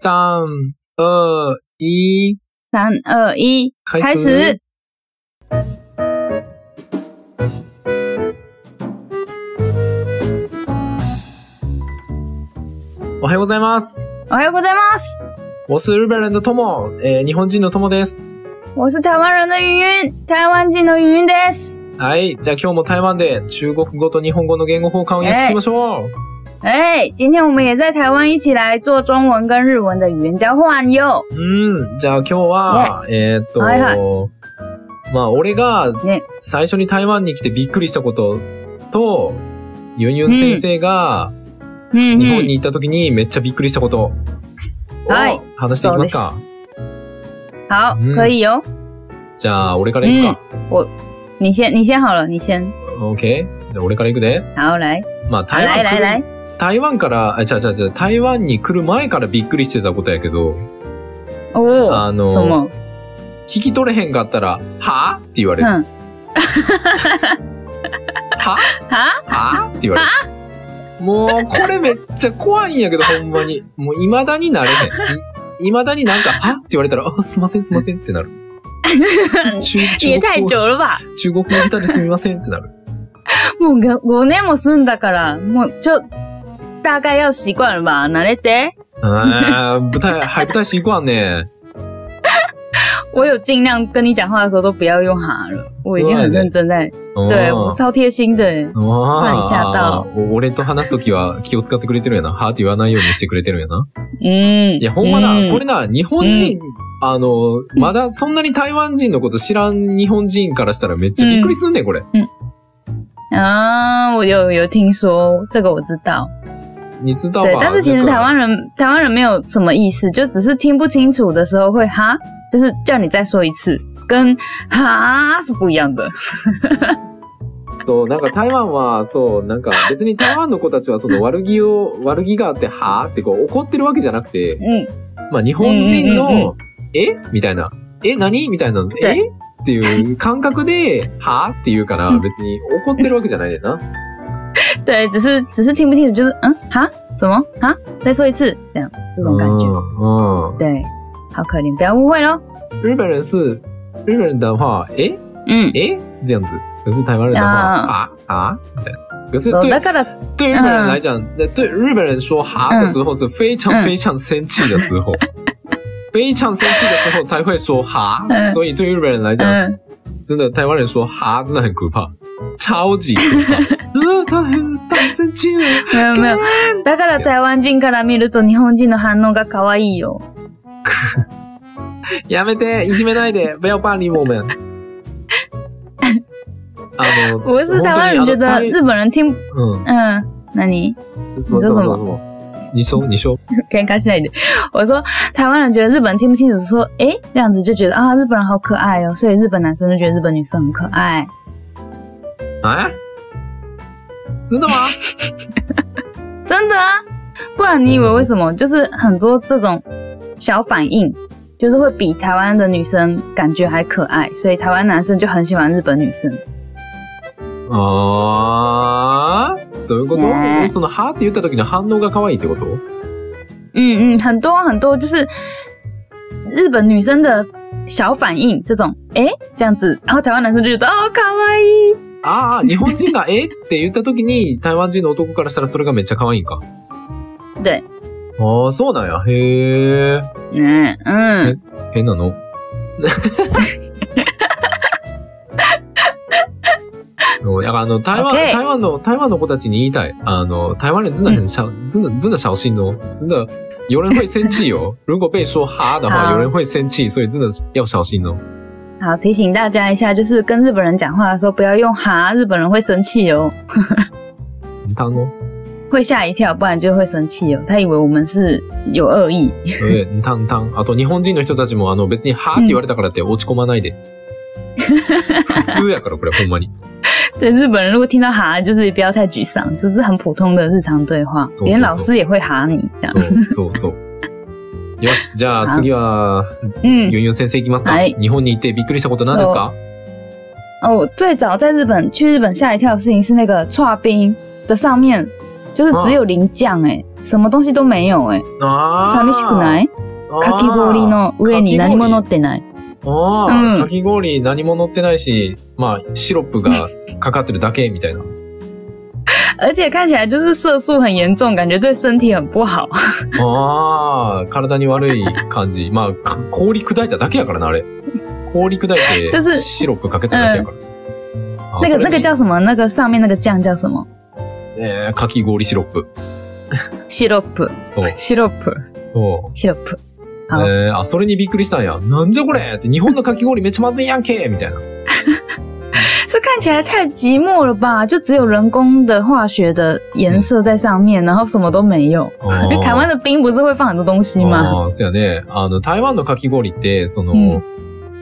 三、二、一，三二一，开开始。おはようございます。おはようございます，我是日本人的 Tomo，えー、日本人の Tomo です。我是台湾人的云云，台湾人的云云です。はい。じゃあ今日も台湾で中国語と日本語の言語交換をやっていきましょう。哎，今天我们也在台湾一起来做中文跟日文的语言交换哟。うん。じゃあ今日は、えーっと、はいはまあ俺がね最初に台湾に来てびっくりしたことと、ユンユン先生が嗯日本に行った時にめっちゃびっくりしたことをはい話していきますか。好嗯，可以哟。じゃあ俺から行くか。你先，你先好了，你先。OK? じゃあ俺から行くで。好，来，まあ好来台湾来来来，台湾から、あ、違う違う違う、台湾に来る前からびっくりしてたことやけど、哦，あの？聞き取れへんかったら、は？ぁって言われる。嗯，は？哈，は？ぁって言われる。もう、これめっちゃ怖いんやけど、ほんまに。もう、未だになれへん。い未だになんか、は？って言われたら、あ、すいません、すいませんってなる。中中国語？中国語下手ですみませんってなる。もう五五年も住んだから、もう就大概要习惯了吧？慣れて。あー、舞台、はい、舞台習慣ね。我有尽量跟你讲话的时候都不要用哈了，我已经很认真在，对我超贴心的耶。わらに吓到お俺と話すときは気を使ってくれてるんやな。はーって言わないようにしてくれてるんやな。嗯，いや、ほんまな、うんこれな、日本人、あの、まだそんなに台湾人のこと知らん日本人からしたらめっちゃびっくりすんねん、これ。啊，我有有听说这个我知道，你知道对，吧？但是其实台湾人台湾人没有什么意思，就只是听不清楚的时候会哈，就是叫你再说一次，跟哈 是不一样的。そう、なんか台湾は、そう、なんか 別に台湾の子たちはその悪気を、悪気があって、はーってこう怒ってるわけじゃなくて、嗯，まあ日本人うんうんうんうの、え？みたいな。え？何？みたいな。え？对っていう感覚で、は？ーって言うから、別に怒ってるわけじゃないねんな。对，只是只是听不清楚，就是嗯哈怎么哈再说一次这样这种感觉，うん。うん对，好可怜，不要误会喽。日本人是日本人的话，诶嗯，诶这样子，可是台湾人的话啊啊啊，对。可是そう对だから对日本人来讲，那对日本人说哈的时候是非常嗯非常生气的时候，非常生气的时候才会说哈，嗯所以对日本人来讲，嗯，真的台湾人说哈真的很可怕， 超级可怕。呃，他很太生气了。没有没有，だから台湾人から見ると日本人の反応が可愛いよ。やめて、いじめないで，不要霸凌我们。あの、我是台湾人，觉得日本人听あの嗯，那你嗯，说什么么？你说，你说，尴尬しないで。我说台湾人觉得日本人听不清楚，说诶？这样子就觉得啊日本人好可爱哦，所以日本男生就觉得日本女生很可爱。啊？真的吗？真的啊，不然你以为为什么？就是很多这种小反应，就是会比台湾的女生感觉还可爱，所以台湾男生就很喜欢日本女生。あーどういうこと、ねその、はって言った時の反応が可愛いってこと？嗯嗯，很多很多就是日本女生的小反应，这种诶？这样子，然后台湾男生就觉得哦可愛い。ああ、日本人がえ？って言った時に、台湾人の男からしたらそれがめっちゃ可愛いんか。对，ああ、そうなんや。へえ。嗯嗯，変なの？哦だからあの、台湾、台湾の、台湾の子たちに言いたい。あの、台湾人真的很小、真的、真的小心哦。真的，有人会生气哦。如果被说哈的话，好有人会生气，所以真的要小心哦。好，提醒大家一下，就是跟日本人讲话的时候不要用哈，日本人会生气哦，很烫哦。会吓一跳，不然就会生气哦。他以为我们是有恶意。え、んたんたん。あと、日本人の人たちも、あの、別に、はーって言われたからって落ち込まないで。普通やから、これ、ほんまに。对日本人，如果听到哈，就是不要太沮丧，这是很普通的日常对话，そうそうそう连老师也会哈你这样。そう、そう、そう。よし、じゃあ次は、嗯，ユンユン先生いきますか。はい。日本に行ってびっくりしたこと何ですか？哦，我最早在日本去日本吓一跳的事情是那个串冰的上面。就是只有淋酱哎、什么东西都没有哎、あ寂しくない？かき氷の上に何も乗ってない。ああ、うん。かき氷何も乗ってないし、まあ、シロップがかかってるだけみたいな。而且看起来就是色素很严重，感觉对身体很不好。ああ、体に悪い感じ。まあ、か氷砕いただけやからな、あれ。氷砕いて就是シロップかけただけやから。あ那个那个叫什么？那个上面那个酱叫什么？えーかき氷シロップ。シロップ。そう、シロップ。そシロップ。えーあ、それにびっくりしたんや。なんじゃこれって、日本のかき氷めっちゃまずいやんけみたいな。这看起来太寂寞了吧？就只有人工的化学的颜色在上面，然后什么都没有。因为台湾的冰不是会放很多东西吗？ああ、そうやね。あの、台湾のかき氷って、その、うん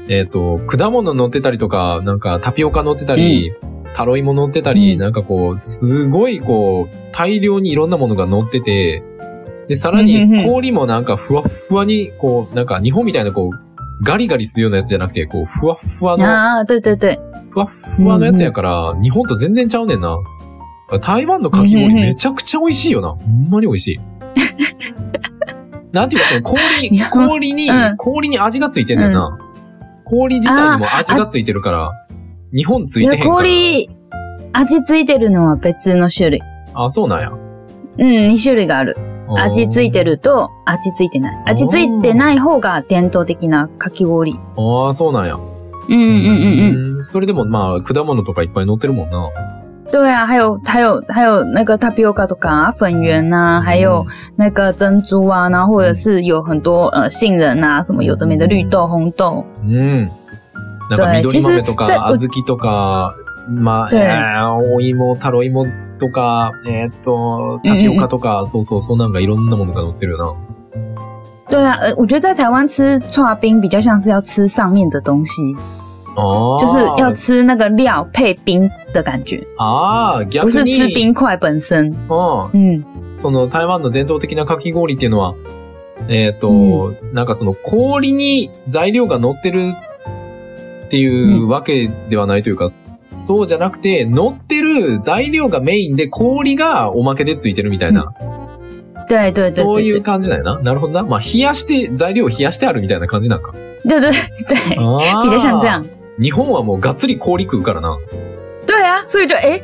えっ、と、果物乗ってたりとか、なんかタピオカ乗ってたり、タロイモ乗ってたり、うんなんかこう、すごいこう、大量にいろんなものが乗ってて、で、さらに氷もなんかふわっふわに、こう、なんか日本みたいなこう、ガリガリするようなやつじゃなくて、こう、ふわっふわの、啊，对对对，ふわっふわのやつやから、日本と全然ちゃうねんな。台湾のかき氷うんうんうんめちゃくちゃ美味しいよな。ほんまに美味しい。なんていうか、その氷、氷に、うん氷に味がついてんねんな。氷自体にも味がついてるから、日本ついてへんから。氷味ついてるのは別の種類。あ、そうなんや。うん、2種類がある。味ついてると味ついてない。味ついてない方が伝統的なかき氷。ああ、そうなんや。うんうんうんうん。うんそれでもまあ、果物とかいっぱい乗ってるもんな。对啊，还有还有还有那个 tapioca とか粉圆啊，还有那个珍珠啊，然后或者是有很多呃杏仁啊，什么有的没的绿豆、红豆。うん。なんか对緑豆とか、小豆とか、まあ、对えーお芋、タロイモとか、えーっと、タピオカとか、そうそう、そんなんがいろんなものが乗ってるよ对啊，呃，我觉得在台湾吃串冰比较像是要吃上面的东西，な。ああ。就是要吃那个料配冰的感觉，ああ、不逆是吃に、冰块本身。うん嗯，その台湾の伝統的なかき氷っていうのは、えーっと、うなんかその氷に材料が乗ってるっていうわけではないというか、そうじゃなくて、乗ってる材料がメインで氷がおまけでついてるみたいな。对对对そういう感じだよな。なるほどな。まあ、冷やして、材料を冷やしてあるみたいな感じなんか。对对对，あ比较像这样。日本はもうがっつり氷食うからな。对啊，所以就哎，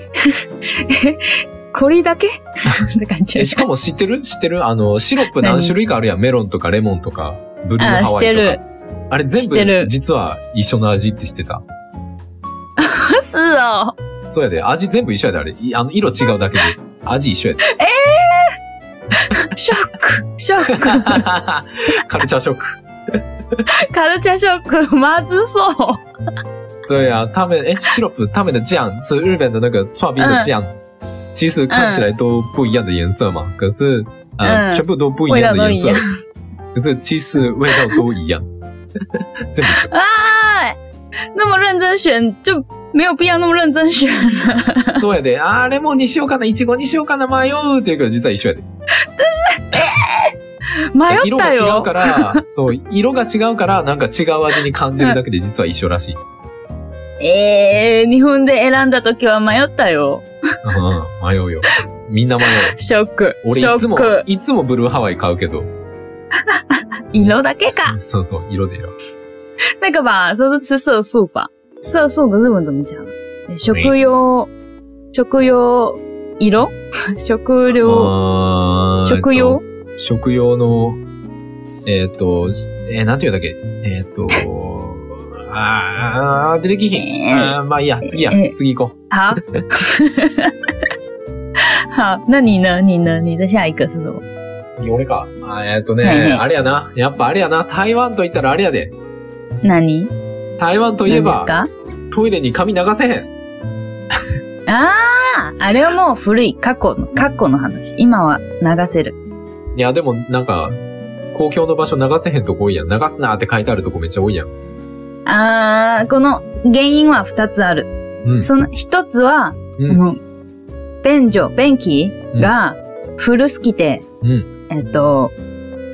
氷だけ？的感觉え、。しかも知ってる？知ってる？あの、シロップ何種類かあるやん。メロンとかレモンとか、ブルーあ、ハワイと知ってるか。。あれ全部、実は一緒の味って知ってた？是哦，そうやで。味全部一緒やで、あれ。いあの、色違うだけで。味一緒やで。ショック、ショック。カルチャーショック。カルチャーショック、まずそう。对呀、他们哎，シロップ他们的酱是日本的那个串冰的酱，其实看起来都不一样的颜色嘛，可是呃、嗯全部都不一样的颜色可是其实味道都一样，全部一緒。啊，那么认真选就没有必要那么认真选。そうやで、レモンにしようかな、いちごにしようかな、迷うっていうけど実は一緒やで。迷色ったよが違うか。ら、そう、色が違うから、なんか違う味に感じるだけで実は一緒らしい。えー、日本で選んだ時は迷ったよ。うん、迷うよ。みんな迷う。ショック。俺いつも。いつもブルーハワイ買うけど。色だけか。そうそう、色でよ。那个吧，都是吃色素吧？色素的日文怎么讲？え食用、食用色食料、食用、えっと食用？の、えっ、と、えーなんて言うんだっけ？えっ、と、あー、出てきひん。えーあーまあいいや、次やえ。ー次行こう。好，好，那你呢？你呢？你的下一个是什么？次俺か。あーえっ、とはいはいね、あれやな。やっぱあれやな。台湾と言ったらあれやで。何？台湾といえば？トイレに髪流せへん。ああ、あれはもう古い過去の過去の話。今は流せる。いや、でもなんか、公共の場所流せへんとこ多いやん。流すなって書いてあるとこめっちゃ多いやん。ああ、この原因は二つある。うん。その一つは、うんあの、便所、便器が古すぎて、うん。えっと、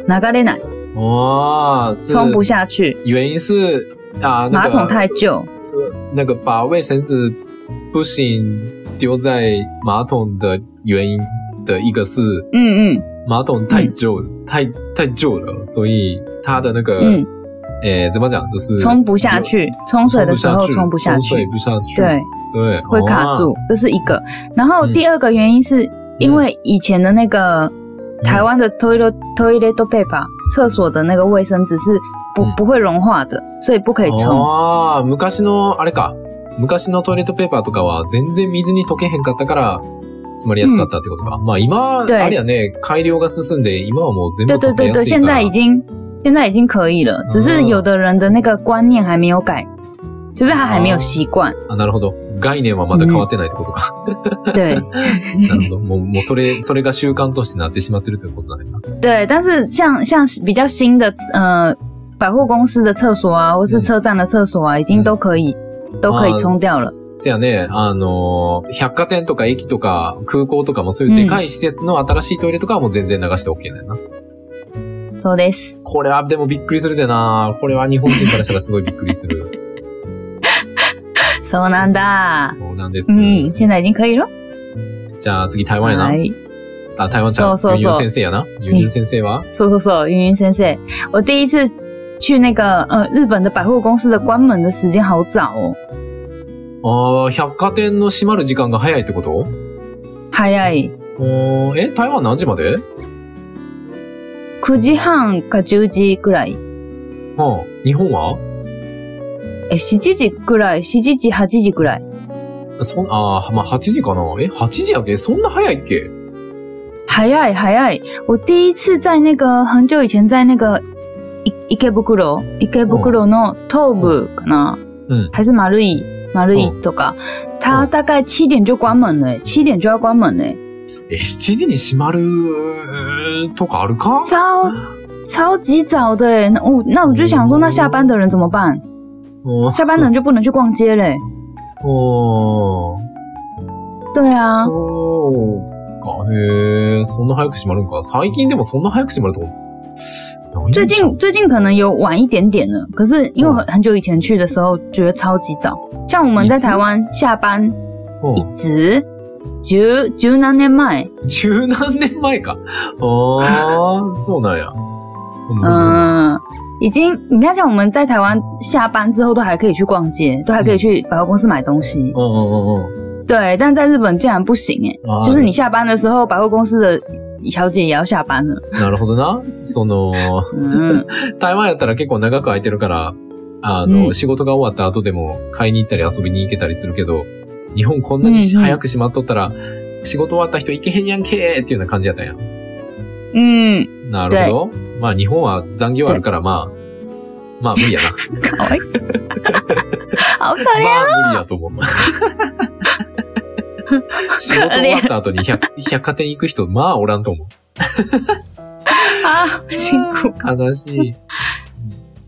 流れない。あー、是冲不下去。原因是啊，那马桶个太旧。那个把卫生纸不行丢在马桶的原因的一个是嗯嗯，马桶太旧了，太太旧了，所以它的那个，嗯，诶、怎么讲，就是冲不下去，冲水的时候冲不下冲水去，不下去，对，对，会卡住哦，这是一个。然后嗯。第二个原因是因为以前的那个台湾的 toilet toilet paper 厕所的那个卫生纸是不嗯。不会融化的，所以不可以冲。ああ、昔の、あれか。昔のトイレットペーパーとかは全然水に溶けへんかったから、詰まりやすかったってことか。まあ今、对あれやね、改良が進んで、今はもう全部溶け对对对对，やすいから。现在已经现在已经可以了，只是有的人的那个观念还没有改，就是他还没有习惯。あ、なるほど。概念はまだ変わってないってことか。对なるほど。もう、もうそれ、それが習慣としてなってしまってるということだね。对，但是像像比较新的呃百货公司的厕所啊，或是嗯车站的厕所啊，已经都可以都可以冲掉了あ。せやね、あの、百貨店とか駅とか空港とかもそういうでかい施設の新しいトイレとかはもう全然流して OK だよな。そうです。これはでもびっくりするでな。これは日本人からしたらすごいびっくりする。そうなんだ。そうなんです。嗯，现在已经可以了。じゃあ次台湾やな。はい。あ、台湾ちゃん。そうそうそうユンユン先生やな。ユンユン先生は？说说说，云云先生，我第一次去那个呃日本的百货公司的关门的时间好早哦，ああ、百貨店の閉まる時間が早いってこと？早い。おーえ、台湾何時まで？9時半か10時くらい。はあ、日本は？え、7時くらい ?7 時、8時くらい？そん、ああ、まあ8時かな。え、8時やっけ？そんな早いっけ？早い早い。我第一次在那个很久以前在那个い池袋？池袋の東部かな，嗯还是马ルイ马ルイとか，它大概七点就关门了，七点就要关门了，え、7時に閉まるとかあるか？超超级早的哎。那我那我就想说，那下班的人怎么办？下班的人就不能去逛街嘞。おー对啊，そうか。へえ、そんな早く閉まるんか。最近でもそんな早く閉まるとこないんちゃう最近最近可能有晚一点点了，可是因为很很久以前去的时候，觉得超级早。像我们在台湾下班うん一直十十何年前，十何年前か。ああ、そうなんや。うん嗯，已经你看，像我们在台湾下班之后都还可以去逛街，都还可以去百货公司买东西。うんうんうんうん。对，但在日本竟然不行哎，あー就是你下班的时候，百货公司的 小姐也要下班了。なるほどな。その、嗯，台湾やったら結構長く空いてるから、あの、うん仕事が終わった後でも買いに行ったり遊びに行けたりするけど、日本こんなにうんうん早く閉まっとったら、仕事終わった人行けへんやんけーっていうような感じやったんや。嗯，なるほど。まあ日本は残業あるから、まあ、まあ無理やな。可愛い，好可怜。まあ無理やと思う。仕事終わった後に百百貨店行く人、まあおらんと思う。啊，辛苦，悲しい。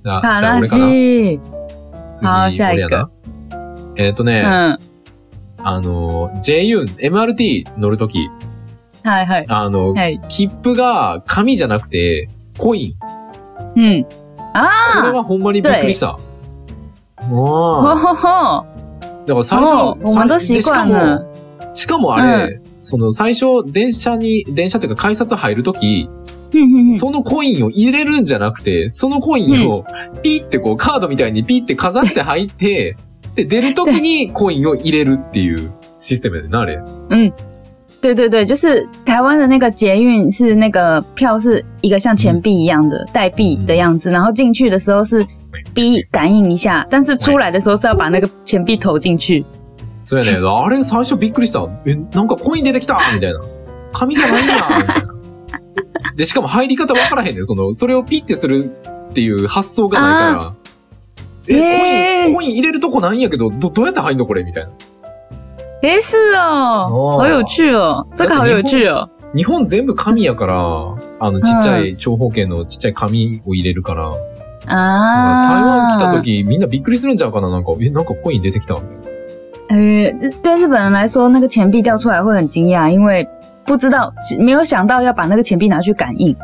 あじゃあ悲。しい。次、好下一俺やな。えっ、とね、嗯，あの、JUN、MRT 乗るとき、はいはいあの、はい。切符が紙じゃなくて、コイン。嗯，これ啊，はほんまにびっくりした。吼あ吼吼，あ。だから最初、哦我们都習でしかも、。しかもあれ、その最初、電車に、電車っていうか改札入るとき、そのコインを入れるんじゃなくて、そのコインをピッてこうカードみたいにピッてかざして入って、で、出るときにコインを入れるっていうシステムやでな、あれ。嗯，对对对，就是台湾的那个捷运是那个票是一个像钱币一样的代币的样子，然后进去的时候是逼感应一下，但是出来的时候是要把那个钱币投进去。そうやね。あれ最初びっくりした。え、なんかコイン出てきたみたいな。紙じゃないんやみたいな。で、しかも入り方わからへんねん。その、それをピッてするっていう発想がないから。え、へーコイン、コイン入れるとこないんやけど、ど、どうやって入んのこれ？みたいな。诶，是哦，哦好有趣哦，这个好有趣哦。日本全部紙やから、あの、ちっちゃい長方形のちっちゃい紙を入れるから、啊，台湾来た時みんなびっくりするんちゃうかななんか、え、なんかコイン出てきたみたいな。呃，对日本人来说，那个钱币掉出来会很惊讶，因为不知道没有想到要把那个钱币拿去感应，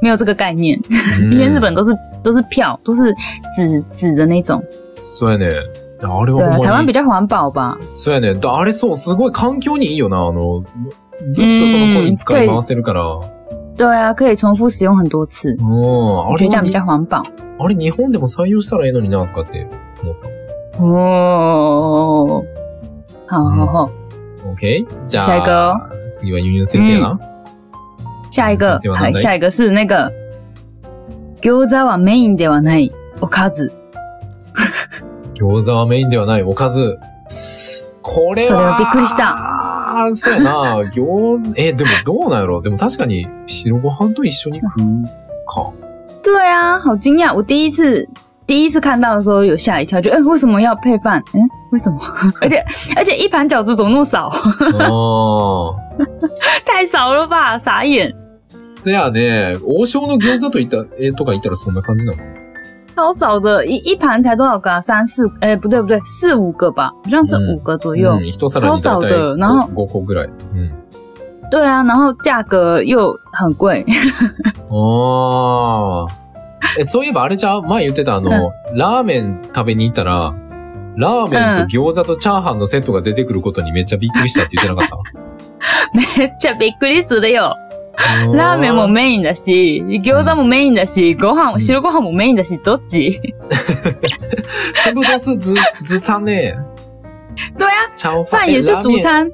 没有这个概念。因为日本都是都是票，都是纸纸的那种。そうやね。あれは台湾比。较环保吧？そうやね。だあれそう、すごい環境にいいよな。あの、ずっとそのコイン使い回せるから。对啊，可以重复使用很多次，うん。あれはに我觉得这样比较环保。あれ日本でも採用したらいいのになとかって思った。哦，好好好，OK? じゃあ、下一个哦次はユンユン先生やな。下一个先生は，还何だい下一个是那个餃子はメインではないおかず。餃子はメインではないおかず。これは。それはびっくりしたああ、そうやな。餃子、え、でもどうなんやろでも確かに白ご飯と一緒に食うか。对啊，好惊讶！我第一次第一次看到的时候有吓一跳，就哎、为什么要配饭？嗯，为什么？而且而且一盘饺子怎么那么少？ああ。太少了吧，傻眼！せやね。王将の餃子といった、えとか言ったらそんな感じなの？超少的，一一盘才多少个啊？三四，哎、不对不对，四五个吧，好像是嗯五个左右。うん、一皿に超少大的体然後5個ぐらい。うん。对啊，然后价格又很贵。ああ。え、そういえばあれじゃう？前言ってたあの、ラーメン食べに行ったら、ラーメンと餃子とチャーハンのセットが出てくることにめっちゃびっくりしたって言ってなかった？めっちゃびっくりするよ。ラーメンもメインだし、餃子もメインだし、ご飯、白ご飯もメインだし、どっち？全部都是主主餐呢。对啊，炒饭也是主，餐，哎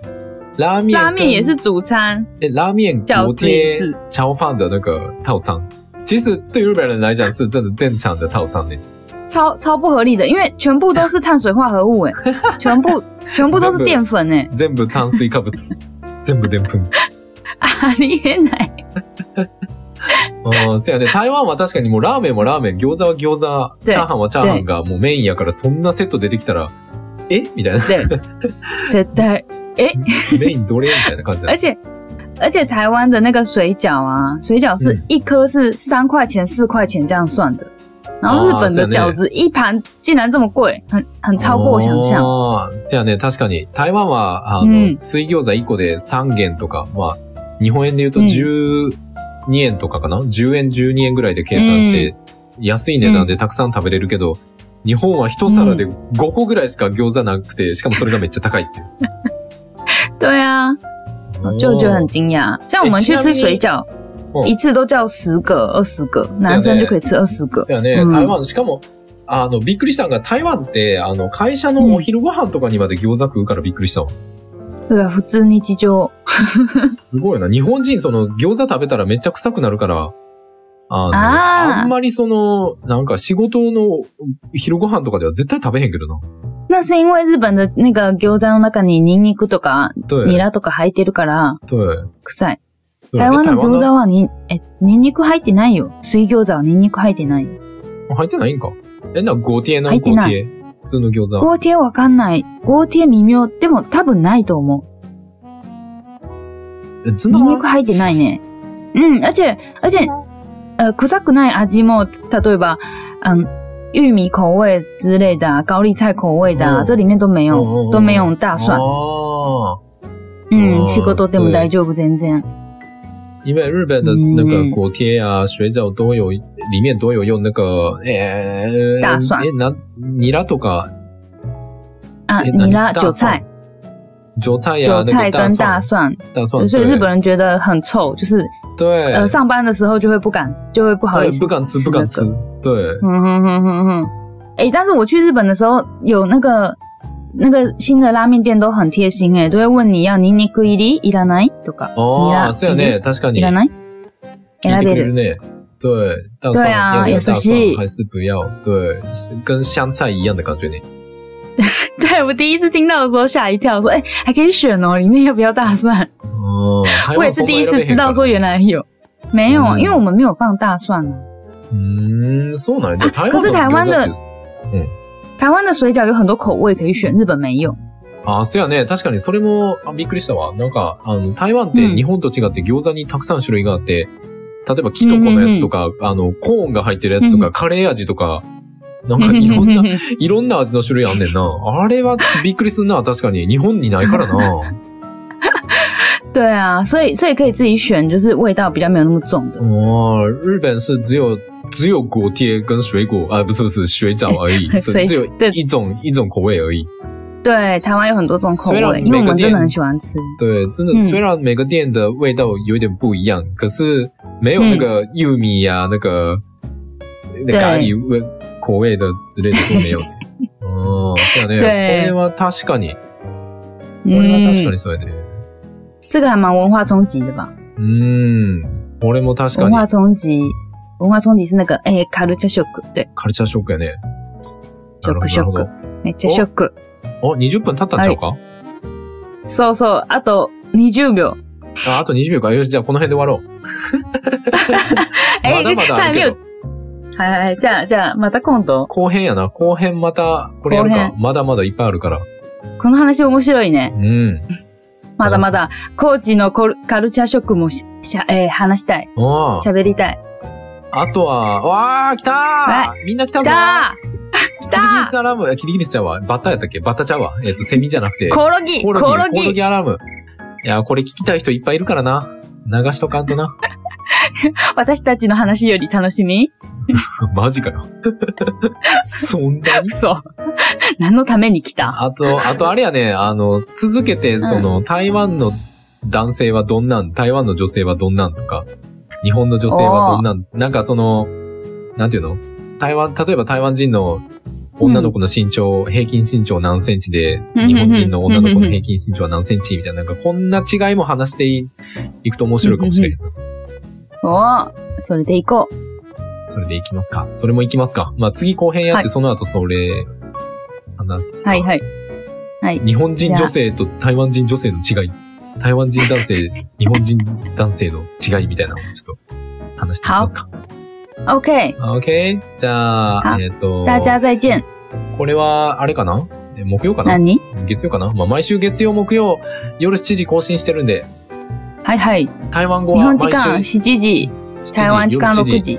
拉面拉面也是跟主餐。诶拉面饺锅子也贴是炒饭的那个套餐。其实对日本人来讲是真的正常的套餐呢。超超不合理的，因为全部都是碳水化合物，哎，全部全部都是淀粉，哎，全部炭水化物。全部でんぷん。ありえない。うん、せやね。台湾は確かにもうラーメンもラーメン、餃子は餃子、对チャーハンはチャーハンがもうメインやから、そんなセット出てきたら、え？みたいな。对，絶対。メインどれ？みたいな感じだ而。且而且台湾的那个水饺啊，水饺是嗯一颗是三块钱、四块钱这样算的，然后日本的饺子一盘竟然这么贵，很很超过我想象。あーせやね。確かに。台湾は、あの、うん水餃子1個で3元とか、まあ、日本円で言うとうん12円とかかな、?10 円、12円ぐらいで計算して、安い値段でたくさん食べれるけど、日本は一皿で5個ぐらいしか餃子なくて、しかもそれがめっちゃ高いっていう。对啊，就觉得很惊讶。像我们去吃水饺哦，一次都叫十个、二十个，男生就可以吃二十个。そうやね、うん台湾、しかも、あの、びっくりしたのが、台湾って、あの、会社のお昼ご飯とかにまで餃子食うからびっくりしたわ。对啊，普通日常。すごいな。日本人、その、餃子食べたらめっちゃ臭くなるから、あの、あーあんまりその、なんか仕事の昼ご飯とかでは絶対食べへんけどな。那是因为日本的那个餃子の中にニンニクとか对。ニラとか入ってるから对。臭い。对台湾の餃子ははに、え、ニンニク入ってないよ。水餃子はニンニク入ってないよ。入ってないんか？え、な、ゴティエの入ってないゴティエ普通の餃子。ゴーティエわかんない。ゴーティエ微妙。でも多分ないと思え、う。ツナニンニク入ってないね。うん、而且、而且、呃、臭くない味も、例えば、嗯、玉米口味之类的啊，高丽菜口味的啊，哦这里面都没有，哦都没有大蒜。ああ。嗯，哦仕事でも大丈夫全然。因为日本的那个锅贴啊、水饺都有，里面都有用那个，诶、大蒜诶、那ニラとか、啊，诶你啦，大韭菜，韭菜呀、韭那菜跟个大蒜，大蒜，大蒜，对所以日本人觉得很臭，就是对，呃上班的时候就会不敢，就会不好意对思不敢吃，不敢吃那个， 对，嗯哼哼哼哼，哎、但是我去日本的时候，有那个那个新的拉面店都很贴心、哎，都会问你要ニンニク入りいらないとか、ニラああ、そうやね、確かにいらない選べる。ね。对，大蒜对啊要不要大蒜还是不要？对，是跟香菜一样的感觉呢。对我第一次听到的时候吓一跳，说哎、还可以选哦，里面要不要大蒜？哦，我也是第一次知道说原来有，没有啊，嗯因为我们没有放大蒜啊。嗯，そうなんや。じゃあ台湾可是台湾的餃子って台湾的水饺有很多口味可以选，日本没有。あ、そうやね。確かにそれもあびっくりしたわ。なんか、あの、台湾って日本と違って餃子にたくさん種類があって、例えばキノコのやつとか、あの、コーンが入ってるやつとか、カレー味とか、なんかいろんな、いろんな味の種類あんねんな。あれはびっくりすんな、確かに。日本にないからな。对啊，所以所以可以自己选，就是味道比较没有那么重的。哦，日本是只有只有锅贴跟水果啊，不是不是水饺而已，是水只有对一种一种口味而已。对，台湾有很多种口虽然味，因为我每个店们真的很喜欢吃。对，真的，嗯虽然每个店的味道有一点不一样，可是 没有那个玉米呀、那个那对咖喱味口味的之类的都没有ね。哦、そうやね。こ对れは確かに。これは確か嗯に，そうやね。 这个还蛮文化冲击的吧？うん。これも確かに文化冲击，文化冲击是那个哎，カルチャーショック，对，カルチャーショックやね。ショックショック。めっちゃショック。お、20分経ったんちゃうか、そうそう、あと20秒。ああと20秒か。よし、じゃあこの辺で終わろう。まだまだあるけど。。はいはい。じゃあ、じゃあ、また今度。後編やな。後編また、これやるか。まだまだいっぱいあるから。この話面白いね。うん。まだまだ、高知のコルカルチャーショックもししゃ、えー話したい。あ喋りたい。あとは、わー、来たはーみんな来た来ぞたー来キリギリたスアラーム、あキリギリスちゃうわ。バッタやったっけ？バッタちゃうわ。えっ、と、セミじゃなくて。ーコオロギコオロギ、コオロギアラーム。いや、これ聞きたい人いっぱいいるからな。流しとかんとな。私たちの話より楽しみ？マジかよ。そんなに？嘘。何のために来た？あと、あとあれやね、あの、続けて、その、台湾の男性はどんなん、台湾の女性はどんなんとか、日本の女性はどんなん、なんかその、なんていうの？台湾、例えば台湾人の女の子の身長、平均身長何センチで、うん日本人の女の子の平均身長は何センチ？みたいな、なんかこんな違いも話していいくと面白いかもしれへん。おそれで行こう。それでいきますか。それもいきますか。まあ次後編やって、はいその後それ、話すか。はいはい。はい。日本人女性と台湾人女性の違い。台湾人男性、日本人男性の違いみたいなのをちょっと話していきますか。OK。OK? じゃあ、好えっ、と、大家再見。これは、あれかな？え木曜かな？何？月曜かな？まあ、毎週月曜、木曜、夜7時更新してるんで、はいはい。台湾語日は毎本時間週7時、7台湾時間夜7 6時。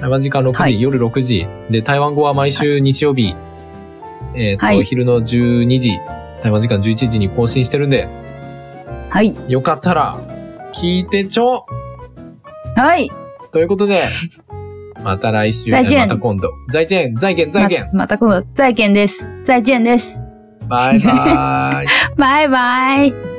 台湾時間6時、はい夜6時。で、台湾語は毎週日曜日、えっ、と、はい昼の12時、台湾時間11時に更新してるんで、はい。よかったら、聞いてちょはい。ということで、また来週、再見また今度。再见、再見、再見。ままた今度、再見です。再見です。バイバイ。バイバイ。